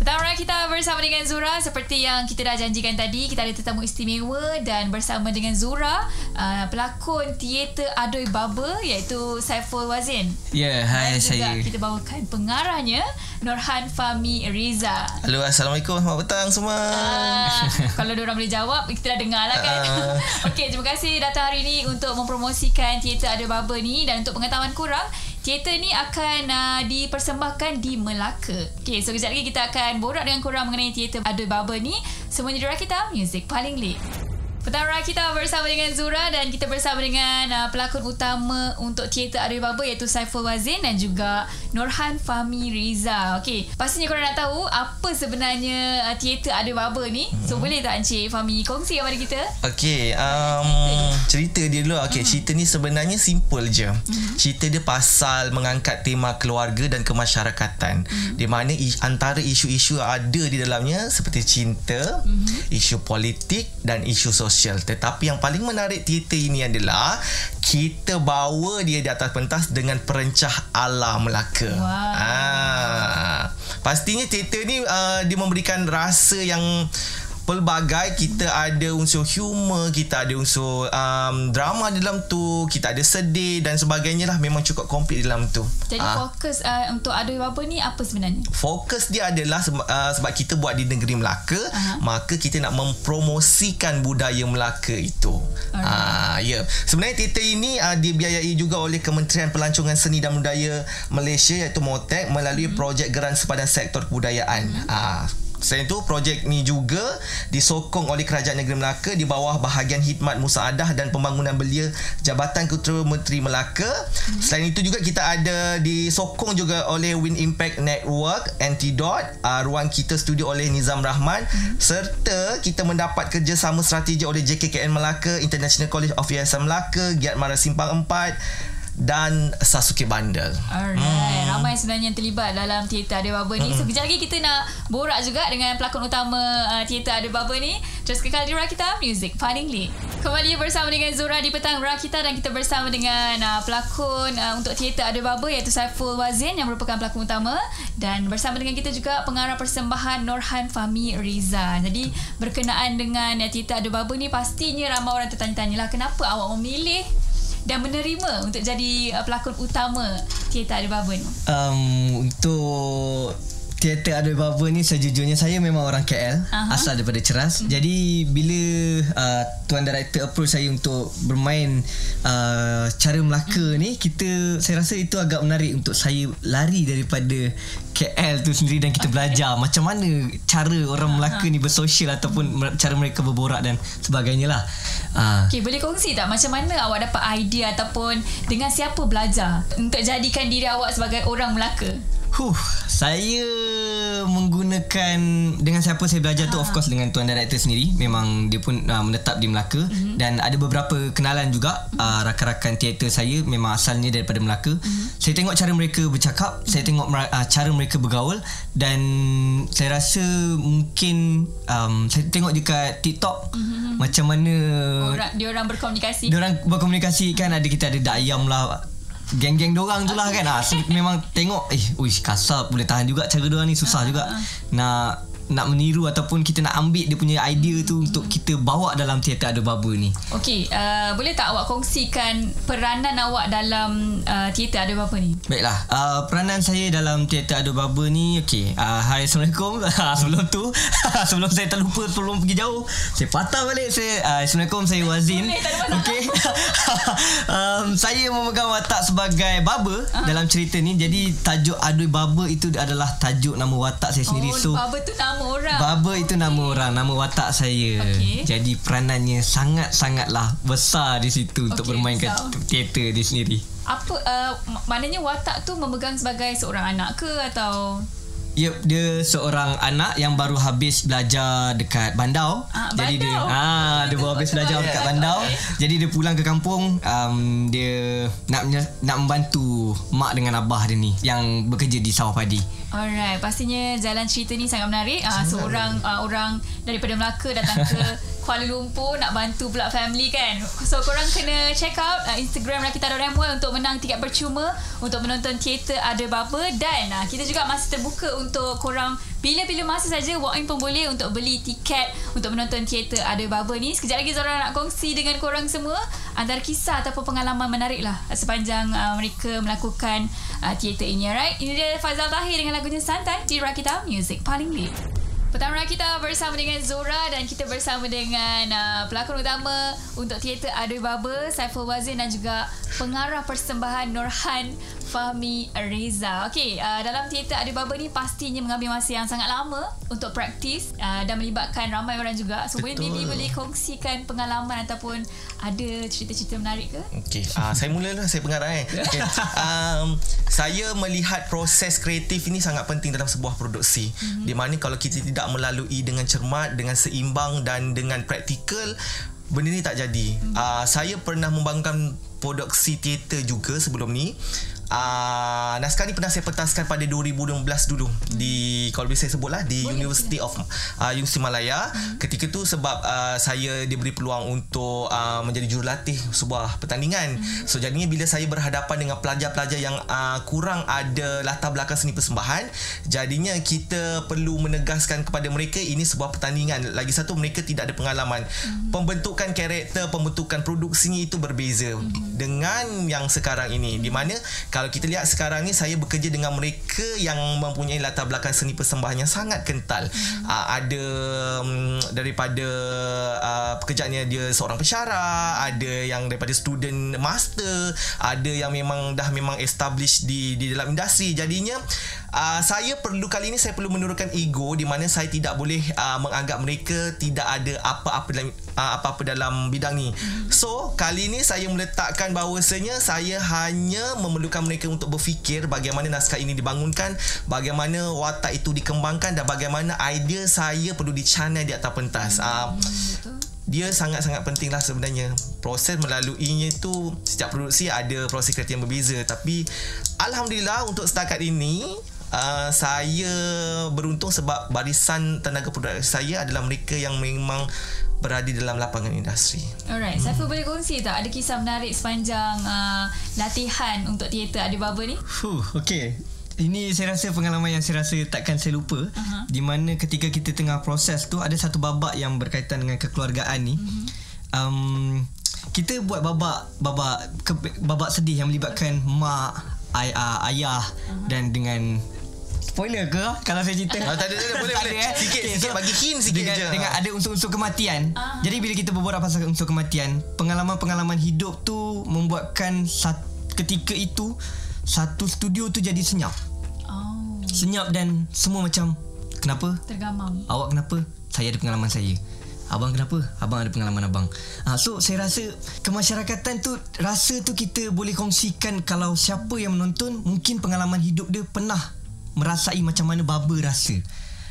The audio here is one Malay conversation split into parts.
Pertama kita bersama dengan Zura seperti yang kita dah janjikan tadi kita ada tetamu istimewa dan bersama dengan Zura uh, pelakon teater Adoi Baba iaitu Saiful Wazin. Ya, yeah, hai dan juga saya. kita bawakan pengarahnya Norhan Fami Riza. Halo, Assalamualaikum. Selamat petang semua. Uh, kalau orang boleh jawab kita dah dengar lah kan. Uh. Okey, terima kasih datang hari ini untuk mempromosikan teater Adoi Baba ni dan untuk pengetahuan kurang Teater ni akan uh, dipersembahkan di Melaka. Okay, so kejap lagi kita akan borak dengan korang mengenai teater Adoi Baba ni. Semuanya di kita, Music Paling Lit. Pertama kita bersama dengan Zura dan kita bersama dengan uh, pelakon utama untuk teater Adoi Baba iaitu Saiful Wazin dan juga Norhan Fahmi Riza. Okey, pastinya korang nak tahu apa sebenarnya uh, teater Adoi Baba ni. So Hmm. boleh tak Encik Fahmi kongsi kepada kita? Okey, um, cerita dia dulu. Okey, cerita ni sebenarnya simple je. Cerita dia pasal mengangkat tema keluarga dan kemasyarakatan. Di mana i- antara isu-isu ada di dalamnya seperti cinta, isu politik dan isu sosial. Tetapi yang paling menarik teater ini adalah kita bawa dia di atas pentas dengan perencah ala Melaka. Wow. Ah, pastinya teater ni uh, dia memberikan rasa yang pelbagai kita ada unsur humor kita ada unsur um, drama dalam tu kita ada sedih dan sebagainya lah memang cukup komplit dalam tu Jadi Ah, fokus uh, untuk Adoi Baba ni apa sebenarnya? fokus dia adalah sebab, uh, sebab kita buat di negeri Melaka Aha. maka kita nak mempromosikan budaya Melaka itu ah ya yeah. sebenarnya teater ini uh, dibiayai juga oleh Kementerian Pelancongan Seni dan Budaya Malaysia iaitu MOTEK melalui hmm. projek geran sepadan sektor kebudayaan hmm. ah Selain itu, projek ni juga disokong oleh Kerajaan Negeri Melaka di bawah bahagian khidmat musaadah dan pembangunan belia Jabatan Kutera Menteri Melaka. Hmm. Selain itu juga kita ada disokong juga oleh Win Impact Network, Antidote, uh, Ruang Kita Studio oleh Nizam Rahman hmm. serta kita mendapat kerjasama strategi oleh JKKN Melaka, International College of Yayasan Melaka, Giat Mara Simpang 4 dan Sasuke Bandel. Alright, hmm. ramai sebenarnya yang terlibat dalam teater Adoi Baba ni. So kejap lagi kita nak borak juga dengan pelakon utama uh, teater Adoi Baba ni. Terus kekal di Rakita Music Paling Lit. Kembali bersama dengan Zura di petang Rakita dan kita bersama dengan uh, pelakon uh, untuk teater Adoi Baba iaitu Saiful Wazin yang merupakan pelakon utama dan bersama dengan kita juga pengarah persembahan Norhan Fahmi Riza. Jadi berkenaan dengan uh, teater Adoi Baba ni pastinya ramai orang tertanya-tanya lah kenapa awak memilih dan menerima untuk jadi uh, pelakon utama teater Adoi Baba ni. Um, untuk teater Adoi Baba ni sejujurnya saya memang orang KL Aha. asal daripada Ceras. Mm-hmm. Jadi bila uh, tuan director approach saya untuk bermain uh, cara Melaka mm-hmm. ni kita saya rasa itu agak menarik untuk saya lari daripada KL tu sendiri dan kita belajar macam mana cara orang Melaka ni bersosial ataupun cara mereka berborak dan sebagainya lah. Uh, Okay, boleh kongsi tak macam mana awak dapat idea ataupun dengan siapa belajar untuk jadikan diri awak sebagai orang Melaka? Huh, saya menggunakan dengan siapa saya belajar tu of course dengan tuan director sendiri. Memang dia pun uh, menetap di Melaka mm-hmm. dan ada beberapa kenalan juga uh, rakan-rakan teater saya memang asalnya daripada Melaka. Mm-hmm. Saya tengok cara mereka bercakap, mm-hmm. saya tengok uh, cara mereka bergaul dan saya rasa mungkin um, saya tengok dekat TikTok mm-hmm. Macam mana Orang dia orang berkomunikasi. dia orang berkomunikasi kan ada kita ada dayam lah geng-geng dorang tu lah kan. Ah, so, memang tengok eh uish kasar boleh tahan juga cara dorang ni susah juga. nak nak meniru ataupun kita nak ambil dia punya idea tu untuk kita bawa dalam teater Adoi Baba ni Okey, uh, boleh tak awak kongsikan peranan awak dalam uh, teater Adoi Baba ni? Baiklah, uh, peranan saya dalam teater Adoi Baba ni okey. Uh, hai Assalamualaikum. sebelum tu sebelum saya terlupa sebelum pergi jauh, saya patah balik saya uh, Assalamualaikum saya Wazin. Ada. Okey. um, saya memegang watak sebagai baba uh-huh. dalam cerita ni. Jadi tajuk Adoi Baba itu adalah tajuk nama watak saya sendiri. oh, so Baba tu nama orang. Baba itu nama orang, nama watak saya. Okey. Jadi peranannya sangat-sangatlah besar di situ untuk Okey, bermainkan besar. teater di sendiri. Apa uh, mak- maknanya watak tu memegang sebagai seorang anak ke atau Yep, dia seorang anak yang baru habis belajar dekat Bandau. Ah, Jadi dia Bandau. ah dia baru habis belajar dekat Bandau. Jadi dia pulang ke kampung um, dia nak nak membantu mak dengan abah dia ni yang bekerja di sawah padi. Alright, pastinya jalan cerita ni sangat menarik. Uh, seorang uh, orang daripada Melaka datang ke Kuala Lumpur nak bantu pula family kan. So korang kena check out uh, Instagram rakita.my untuk menang tiket percuma untuk menonton teater Ada Baba dan uh, kita juga masih terbuka untuk korang bila-bila masa saja walk in pun boleh untuk beli tiket untuk menonton teater Ada Baba ni. Sekejap lagi Zora nak kongsi dengan korang semua antara kisah ataupun pengalaman menarik lah sepanjang uh, mereka melakukan uh, teater ini. Alright, ini dia Fazal Tahir dengan lagunya Santai di Rakita Music Paling Lead. Pertama kita bersama dengan Zora dan kita bersama dengan uh, pelakon utama untuk teater Aduh Baba, Saiful Wazin dan juga pengarah persembahan Norhan Fahmi Reza. Okey, uh, dalam teater Aduh Baba ni pastinya mengambil masa yang sangat lama untuk praktis uh, dan melibatkan ramai orang juga. So, boleh Bibi boleh kongsikan pengalaman ataupun ada cerita-cerita menarik ke? Okey, uh, saya mulalah saya pengarah eh. Okay. Um, saya melihat proses kreatif ini sangat penting dalam sebuah produksi. Mm-hmm. Di mana kalau kita tidak melalui dengan cermat, dengan seimbang dan dengan praktikal, benda ni tak jadi. Mm-hmm. Uh, saya pernah membangunkan produksi teater juga sebelum ni uh, naskah ni pernah saya pentaskan pada 2016 dulu hmm. di kalau boleh saya sebutlah di boleh, University boleh. of uh, University Malaya hmm. ketika tu sebab uh, saya diberi peluang untuk uh, menjadi jurulatih sebuah pertandingan hmm. so jadinya bila saya berhadapan dengan pelajar-pelajar yang uh, kurang ada latar belakang seni persembahan jadinya kita perlu menegaskan kepada mereka ini sebuah pertandingan lagi satu mereka tidak ada pengalaman hmm. pembentukan karakter pembentukan produksinya itu berbeza hmm. dengan yang sekarang ini di mana kalau kita lihat sekarang ni saya bekerja dengan mereka yang mempunyai latar belakang seni persembahan yang sangat kental. Hmm. Uh, ada um, daripada uh, pekerjaannya dia seorang pensyarah, ada yang daripada student master, ada yang memang dah memang established di di dalam industri. Jadinya uh, saya perlu kali ini saya perlu menurunkan ego di mana saya tidak boleh uh, menganggap mereka tidak ada apa-apa dalam uh, apa-apa dalam bidang ni. Hmm. So, kali ini saya meletakkan bahawasanya saya hanya memerlukan mereka untuk berfikir bagaimana naskah ini dibangunkan, bagaimana watak itu dikembangkan dan bagaimana idea saya perlu dicanai di atas pentas. Uh, dia sangat-sangat penting lah sebenarnya proses melaluinya itu setiap produksi ada proses kreatif yang berbeza tapi Alhamdulillah untuk setakat ini uh, saya beruntung sebab barisan tenaga produksi saya adalah mereka yang memang berada dalam lapangan industri. Alright, hmm. Saiful boleh kongsi tak ada kisah menarik sepanjang uh, latihan untuk teater Adi Baba ni? Fuh, okay. Ini saya rasa pengalaman yang saya rasa takkan saya lupa. Uh-huh. Di mana ketika kita tengah proses tu ada satu babak yang berkaitan dengan kekeluargaan ni. Uh-huh. Um, kita buat babak babak ke, babak sedih yang melibatkan mak, ay, uh, ayah uh-huh. dan dengan spoiler ke kalau saya cerita? Oh, tak ada, tak ada. Boleh, boleh. Eh? Sikit, okay, sikit. So, bagi hint sikit dengan, je. Dengan ada unsur-unsur kematian. Uh. Jadi, bila kita berbual pasal unsur kematian, pengalaman-pengalaman hidup tu membuatkan sat, ketika itu, satu studio tu jadi senyap. Oh. Senyap dan semua macam, kenapa? Tergamam. Awak kenapa? Saya ada pengalaman saya. Abang kenapa? Abang ada pengalaman abang. Ha, so saya rasa kemasyarakatan tu rasa tu kita boleh kongsikan kalau siapa yang menonton mungkin pengalaman hidup dia pernah merasai macam mana baba rasa.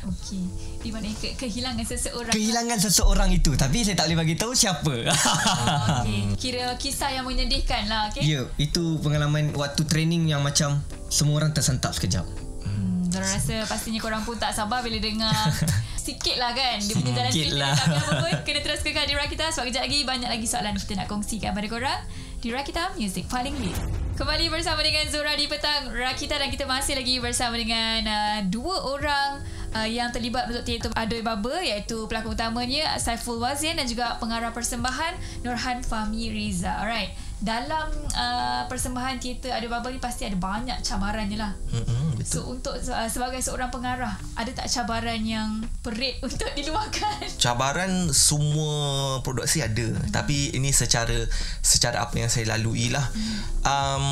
Okey. Di mana ke- kehilangan seseorang. Kehilangan seseorang itu. Tapi saya tak boleh bagi tahu siapa. Oh, okey. Kira kisah yang menyedihkan lah. Okay? Ya. Itu pengalaman waktu training yang macam semua orang tersentap sekejap. Hmm, Zara rasa pastinya korang pun tak sabar bila dengar sikit lah kan. Dia punya jalan Sikit lah. Tapi apa pun, kena terus kekal di Rakita. Sebab kejap lagi banyak lagi soalan kita nak kongsikan pada korang. Di Rakita Music paling lead. Kembali bersama dengan Zora di petang Rakita dan kita masih lagi bersama dengan uh, dua orang uh, yang terlibat untuk teater Adoy Baba iaitu pelakon utamanya Saiful Wazin dan juga pengarah persembahan Nurhan Fahmi Riza. Alright. Dalam uh, persembahan teater Adoy Baba ni pasti ada banyak cabarannya lah. Mm-hmm, betul. So untuk uh, sebagai seorang pengarah, ada tak cabaran yang perit untuk diluahkan? Cabaran semua produksi ada, hmm. tapi ini secara secara apa yang saya lalui lah. Hmm. Um,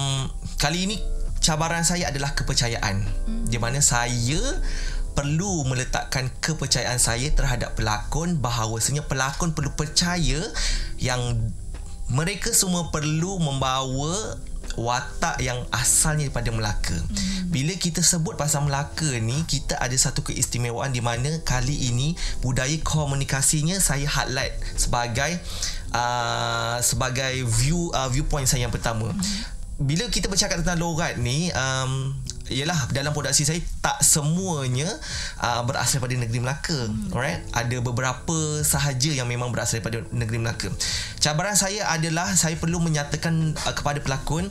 kali ini cabaran saya adalah kepercayaan. Hmm. Di mana saya perlu meletakkan kepercayaan saya terhadap pelakon bahawasanya pelakon perlu percaya yang mereka semua perlu membawa watak yang asalnya daripada Melaka. Hmm. Bila kita sebut pasal Melaka ni, kita ada satu keistimewaan di mana kali ini budaya komunikasinya saya highlight sebagai uh, sebagai view uh, viewpoint saya yang pertama. Hmm. Bila kita bercakap tentang logat ni, um, ialah dalam produksi saya tak semuanya uh, berasal daripada negeri Melaka. Hmm. alright? Ada beberapa sahaja yang memang berasal daripada negeri Melaka. Cabaran saya adalah saya perlu menyatakan uh, kepada pelakon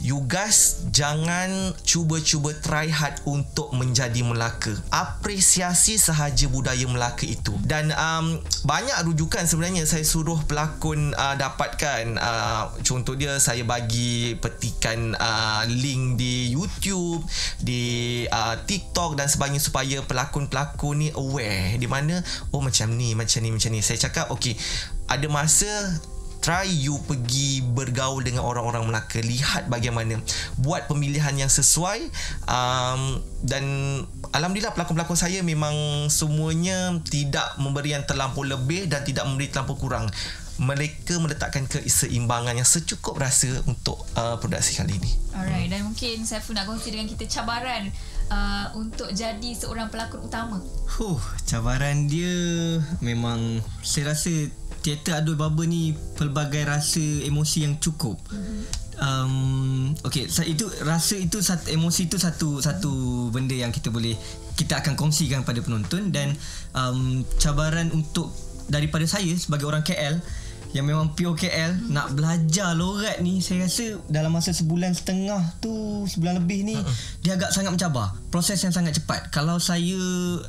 you guys jangan cuba-cuba try hard untuk menjadi Melaka. Apresiasi sahaja budaya Melaka itu. Dan um, banyak rujukan sebenarnya saya suruh pelakon uh, dapatkan. Uh, contoh dia saya bagi petikan uh, link di YouTube, di uh, TikTok dan sebagainya supaya pelakon-pelakon ni aware di mana oh macam ni, macam ni, macam ni. Saya cakap okey ada masa try you pergi bergaul dengan orang-orang Melaka lihat bagaimana buat pemilihan yang sesuai um, dan Alhamdulillah pelakon-pelakon saya memang semuanya tidak memberi yang terlampau lebih dan tidak memberi terlampau kurang mereka meletakkan keseimbangan yang secukup rasa untuk uh, produksi kali ini. Alright dan mungkin saya pun nak kongsi dengan kita cabaran uh, untuk jadi seorang pelakon utama. Huh, cabaran dia memang saya rasa teater adul baba ni pelbagai rasa emosi yang cukup. Um, okay, itu rasa itu satu emosi itu satu satu benda yang kita boleh kita akan kongsikan pada penonton dan um, cabaran untuk daripada saya sebagai orang KL yang memang pure KL hmm. nak belajar lorat ni saya rasa dalam masa sebulan setengah tu sebulan lebih ni hmm. dia agak sangat mencabar proses yang sangat cepat kalau saya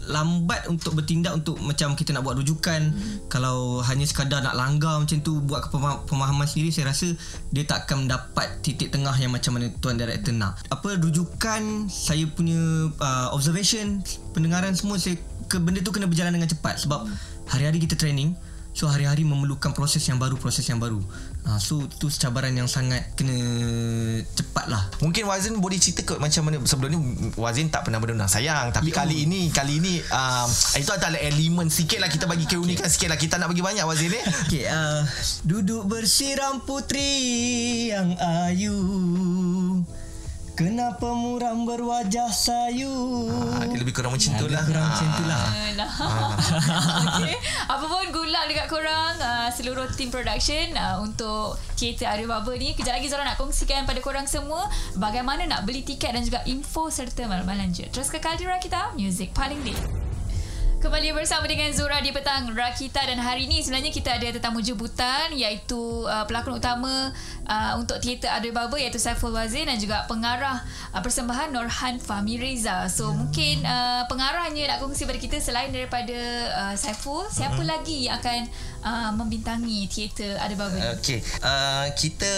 lambat untuk bertindak untuk macam kita nak buat rujukan hmm. kalau hanya sekadar nak langgar macam tu buat pemahaman sendiri saya rasa dia tak akan dapat titik tengah yang macam mana tuan director nak apa rujukan saya punya uh, observation pendengaran semua saya ke benda tu kena berjalan dengan cepat sebab hmm. hari-hari kita training So hari-hari memerlukan proses yang baru Proses yang baru. Uh, So tu cabaran yang sangat Kena cepat lah Mungkin Wazin boleh cerita kot Macam mana Sebelum ni Wazin tak pernah berenang sayang Tapi Yo. kali ini Kali ini um, Itu adalah elemen Sikit lah kita bagi keunikan okay. Sikit lah. Kita nak bagi banyak Wazin eh. Okay, uh, Duduk bersiram putri Yang ayu Kenapa muram berwajah sayu? Ah, dia lebih kurang macam tu lah. Lebih kurang macam tu lah. Ah. okay. Apa pun good luck dekat korang uh, seluruh team production uh, untuk Theater Arya Baba ni. Kejap lagi Zora nak kongsikan pada korang semua bagaimana nak beli tiket dan juga info serta malam-malam lanjut. Terus ke Kaldera kita, Music Paling Deep. Kembali bersama dengan Zura di petang Rakita dan hari ini sebenarnya kita ada tetamu jemputan iaitu uh, pelakon utama uh, untuk teater Adil Baba iaitu Saiful Wazir dan juga pengarah uh, persembahan Norhan Fahmi Reza. So hmm. mungkin uh, pengarahnya nak kongsi pada kita selain daripada uh, Saiful, siapa hmm. lagi yang akan uh, membintangi teater Adil Baba? Okey. Uh, kita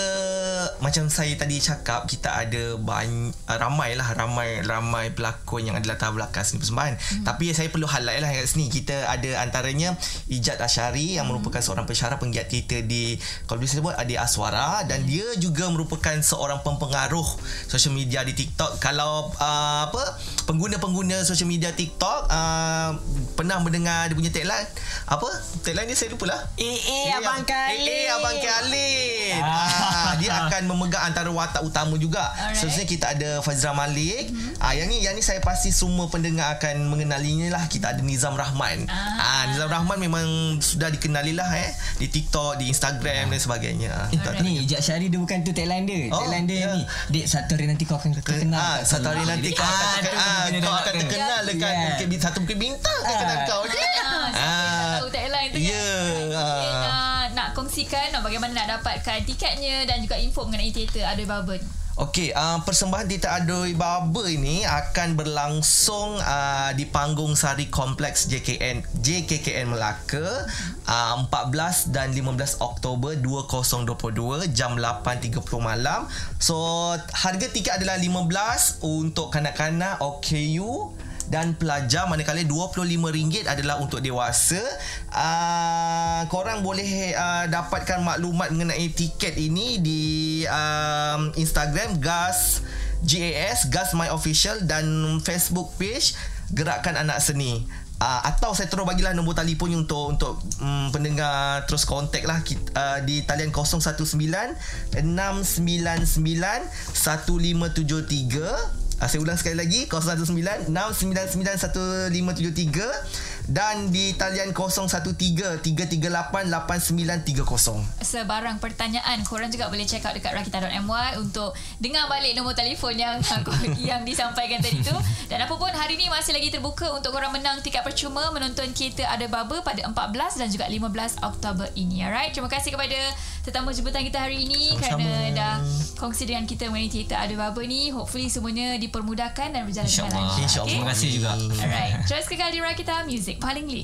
macam saya tadi cakap kita ada banyak uh, ramai lah ramai ramai pelakon yang ada latar belakang seni persembahan. Hmm. Tapi saya perlu highlight lah kat sini. Kita ada antaranya Ijat Asyari yang hmm. merupakan seorang pensyarah penggiat teater di kalau boleh sebut Adik Aswara. Dan hmm. dia juga merupakan seorang pempengaruh social media di TikTok. Kalau uh, apa pengguna-pengguna social media TikTok uh, pernah mendengar dia punya tagline? Apa? Tagline dia saya lupa lah eh eh abang Khalid eh abang Khalid. Ah. ah, dia akan memegang antara watak utama juga. Seterusnya kita ada Fazra Malik. Hmm. ah, yang ni yang ni saya pasti semua pendengar akan mengenalinya lah. Kita ada Nizam Nizam Rahman. Ah. ah Nizam Rahman memang sudah dikenali lah eh di TikTok, di Instagram ah. dan sebagainya. Eh, ni Ijak Syari dia bukan tu tagline dia. Oh, tagline dia yeah. ni. Dek satu hari nanti kau akan terkenal. Ah, satu hari nanti kau akan ah, terkenal. Ah, kau akan terkenal dekat mungkin satu mungkin bintang ah. dekat kau. Ah, kongsikan bagaimana nak dapatkan tiketnya dan juga info mengenai teater Adoy Baba Okey, uh, persembahan Tita Adoi Baba ini akan berlangsung uh, di panggung Sari Kompleks JKN JKKN Melaka uh, 14 dan 15 Oktober 2022 jam 8.30 malam. So, harga tiket adalah 15 untuk kanak-kanak OKU dan pelajar manakala RM25 adalah untuk dewasa uh, korang boleh uh, dapatkan maklumat mengenai tiket ini di uh, Instagram GAS GAS GAS My Official dan Facebook page Gerakan Anak Seni. Uh, atau saya terus bagilah nombor telefon untuk untuk um, pendengar terus kontak lah uh, di talian 019 699 1573 Saya ulang sekali lagi 019-699-1573 dan di talian 013-338-8930. Sebarang pertanyaan korang juga boleh check out dekat rakita.my untuk dengar balik nombor telefon yang yang disampaikan tadi tu. Dan apa pun hari ni masih lagi terbuka untuk korang menang tiket percuma menonton Teater Ada Baba pada 14 dan juga 15 Oktober ini. Alright, terima kasih kepada tetamu jemputan kita hari ini Sama-sama. kerana dah kongsi dengan kita mengenai Teater Ada Baba ni. Hopefully semuanya dipermudahkan dan berjalan dengan InsyaAllah. lancar. InsyaAllah. Terima kasih juga. Alright, terus kekal di Rakita Music paling lead.